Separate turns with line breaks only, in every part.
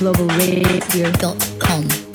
globalradio.com.
dark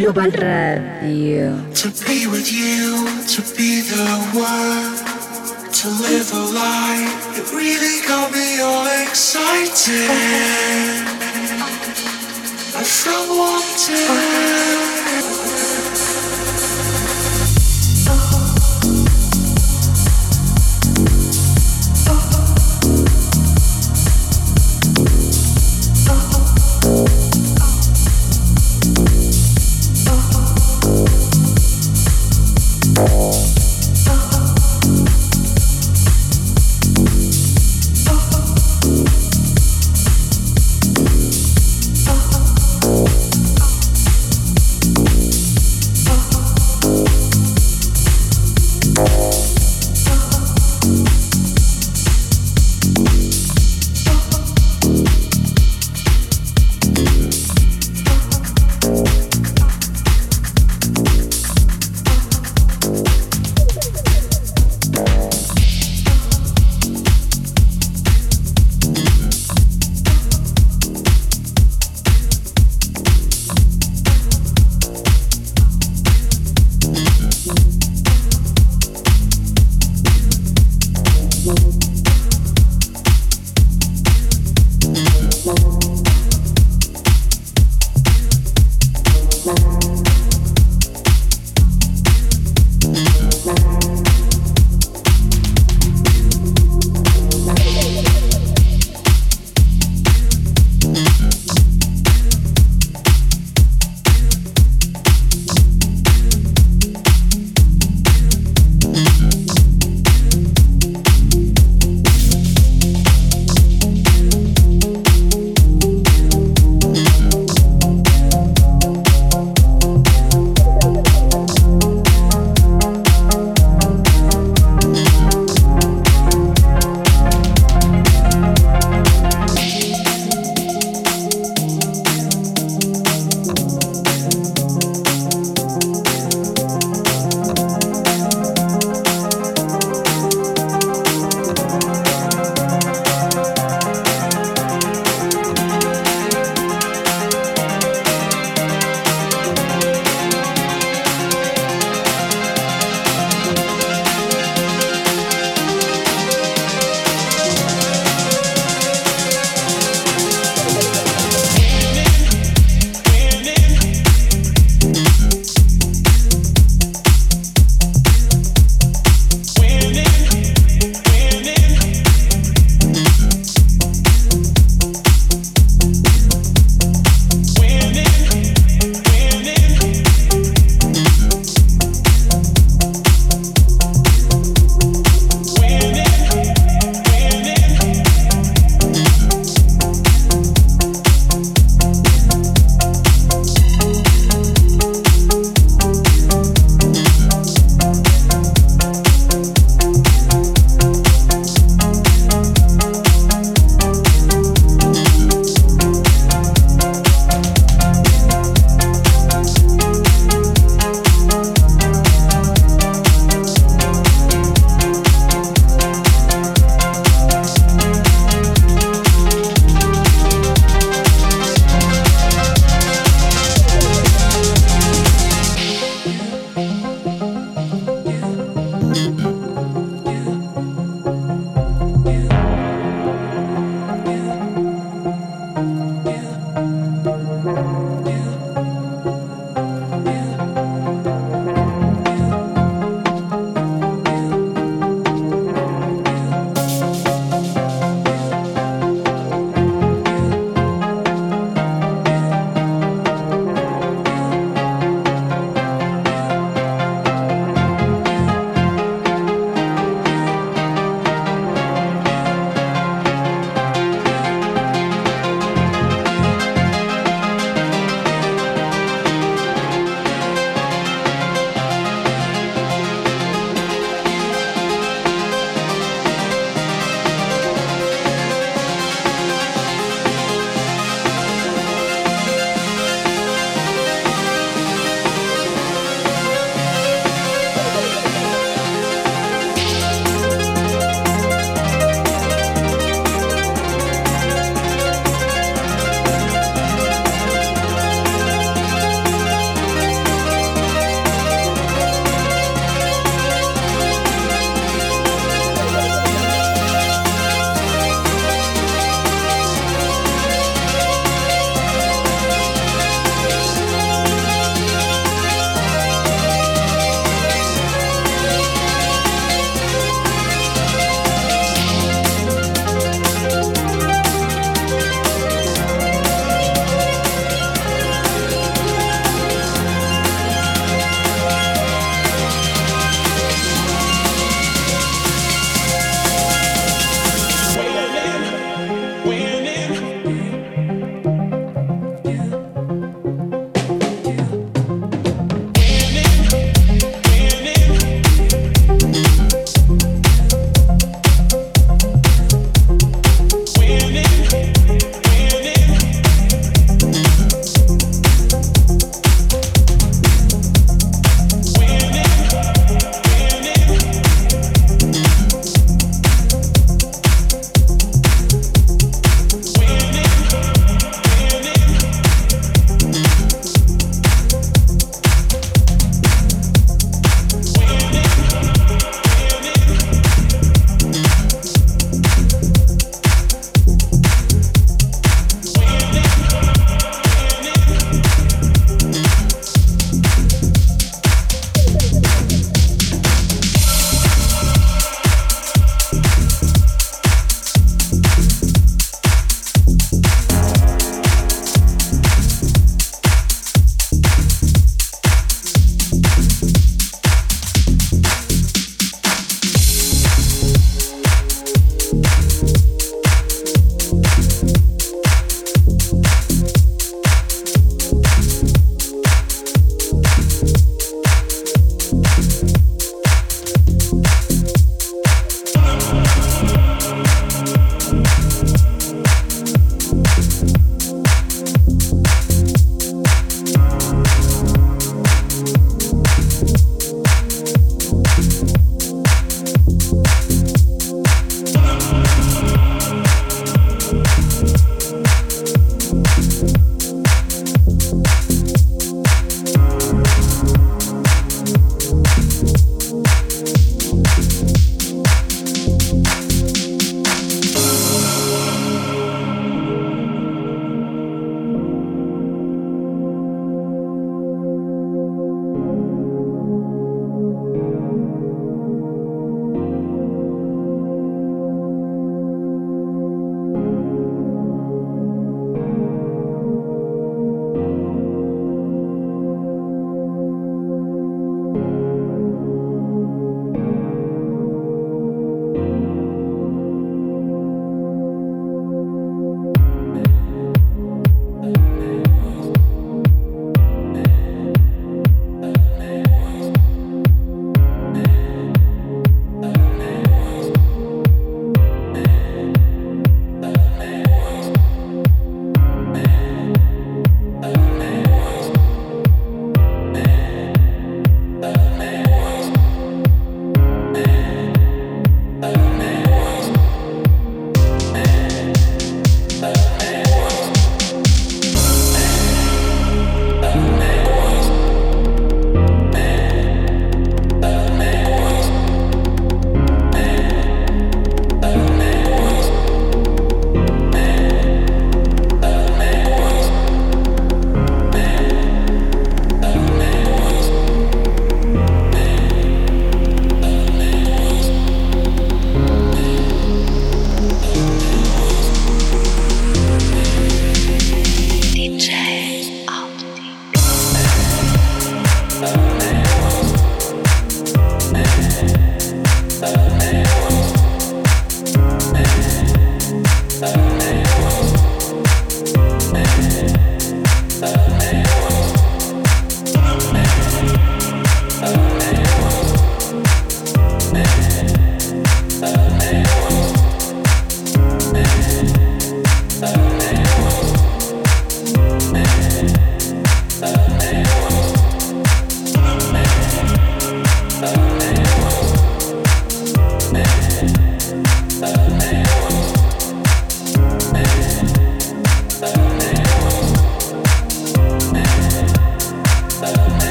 Global Radio.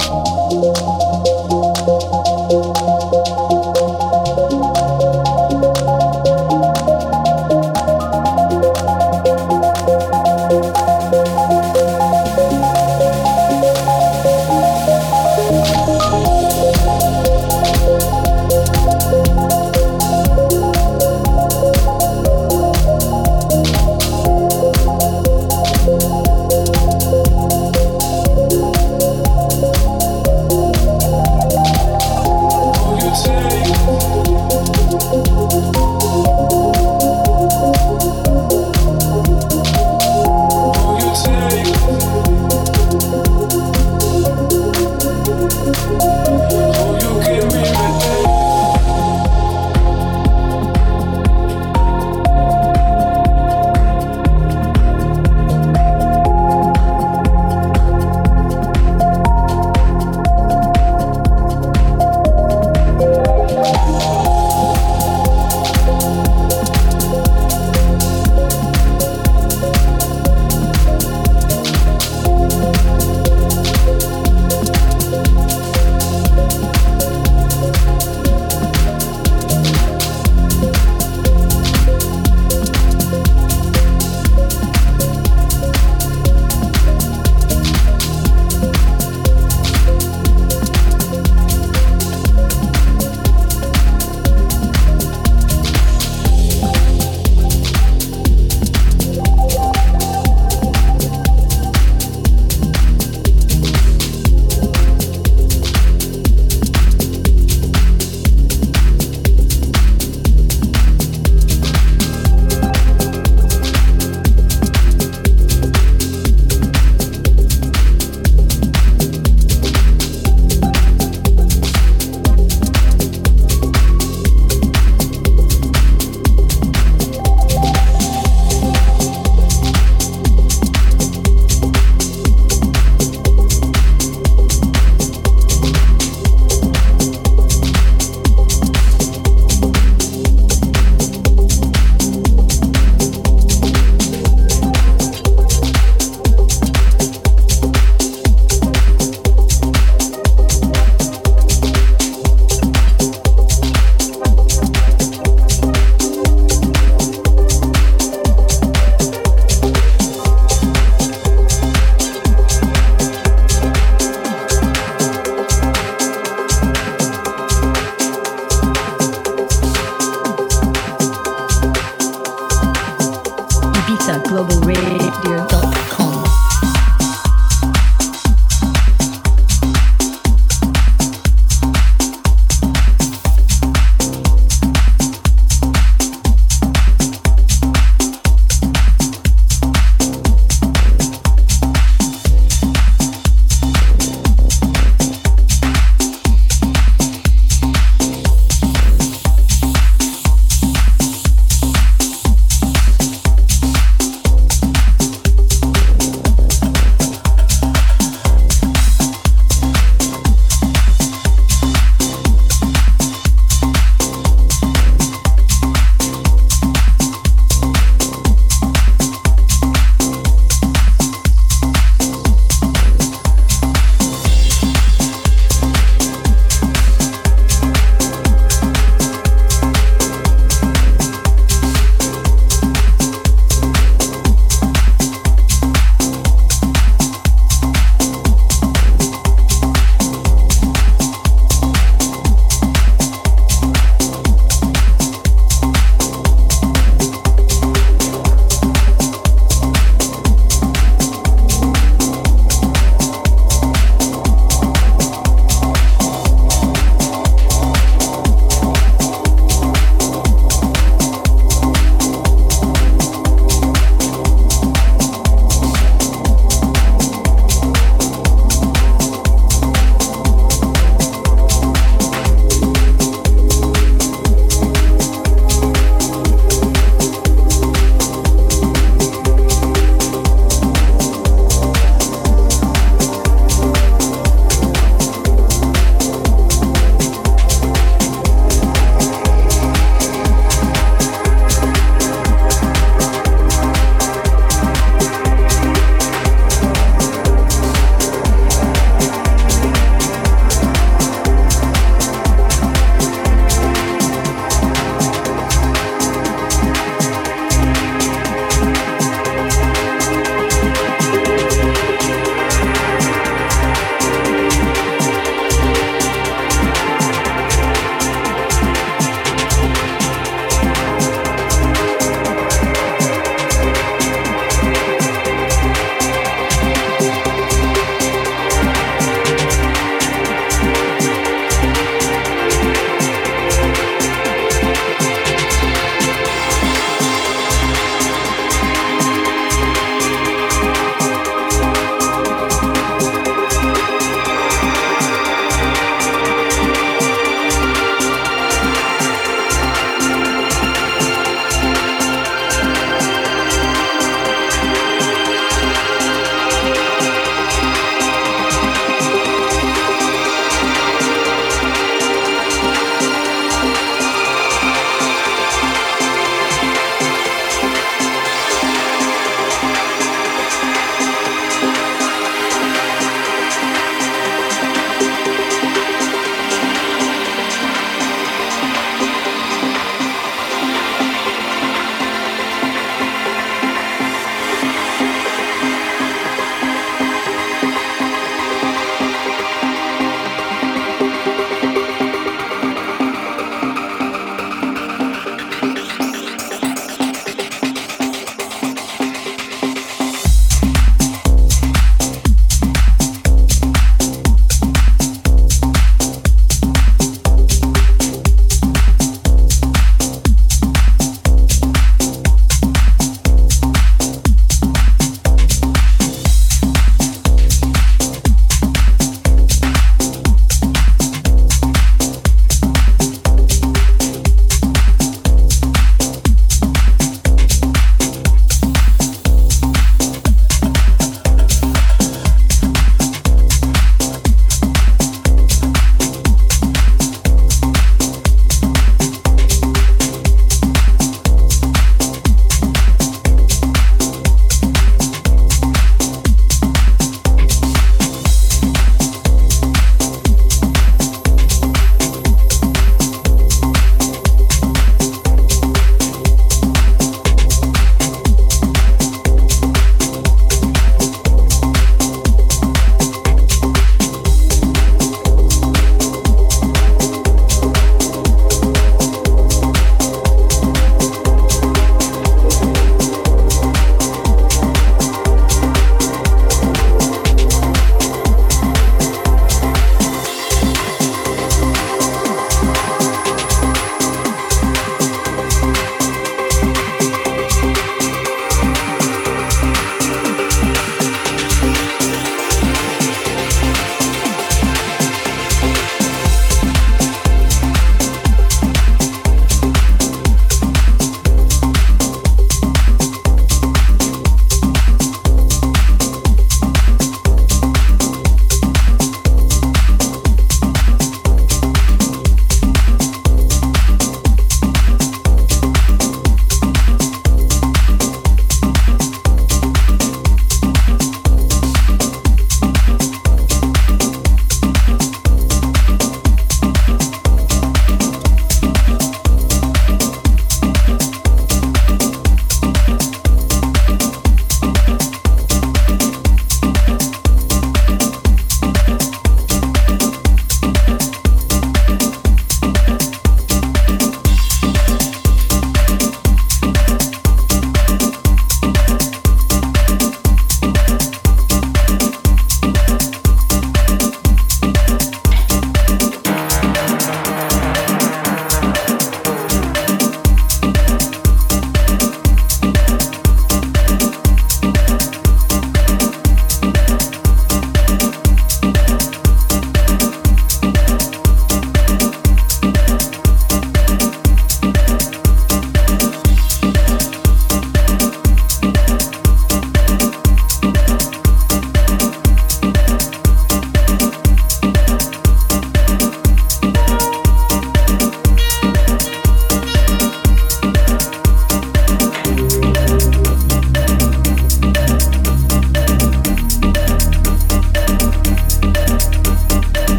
Música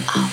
out.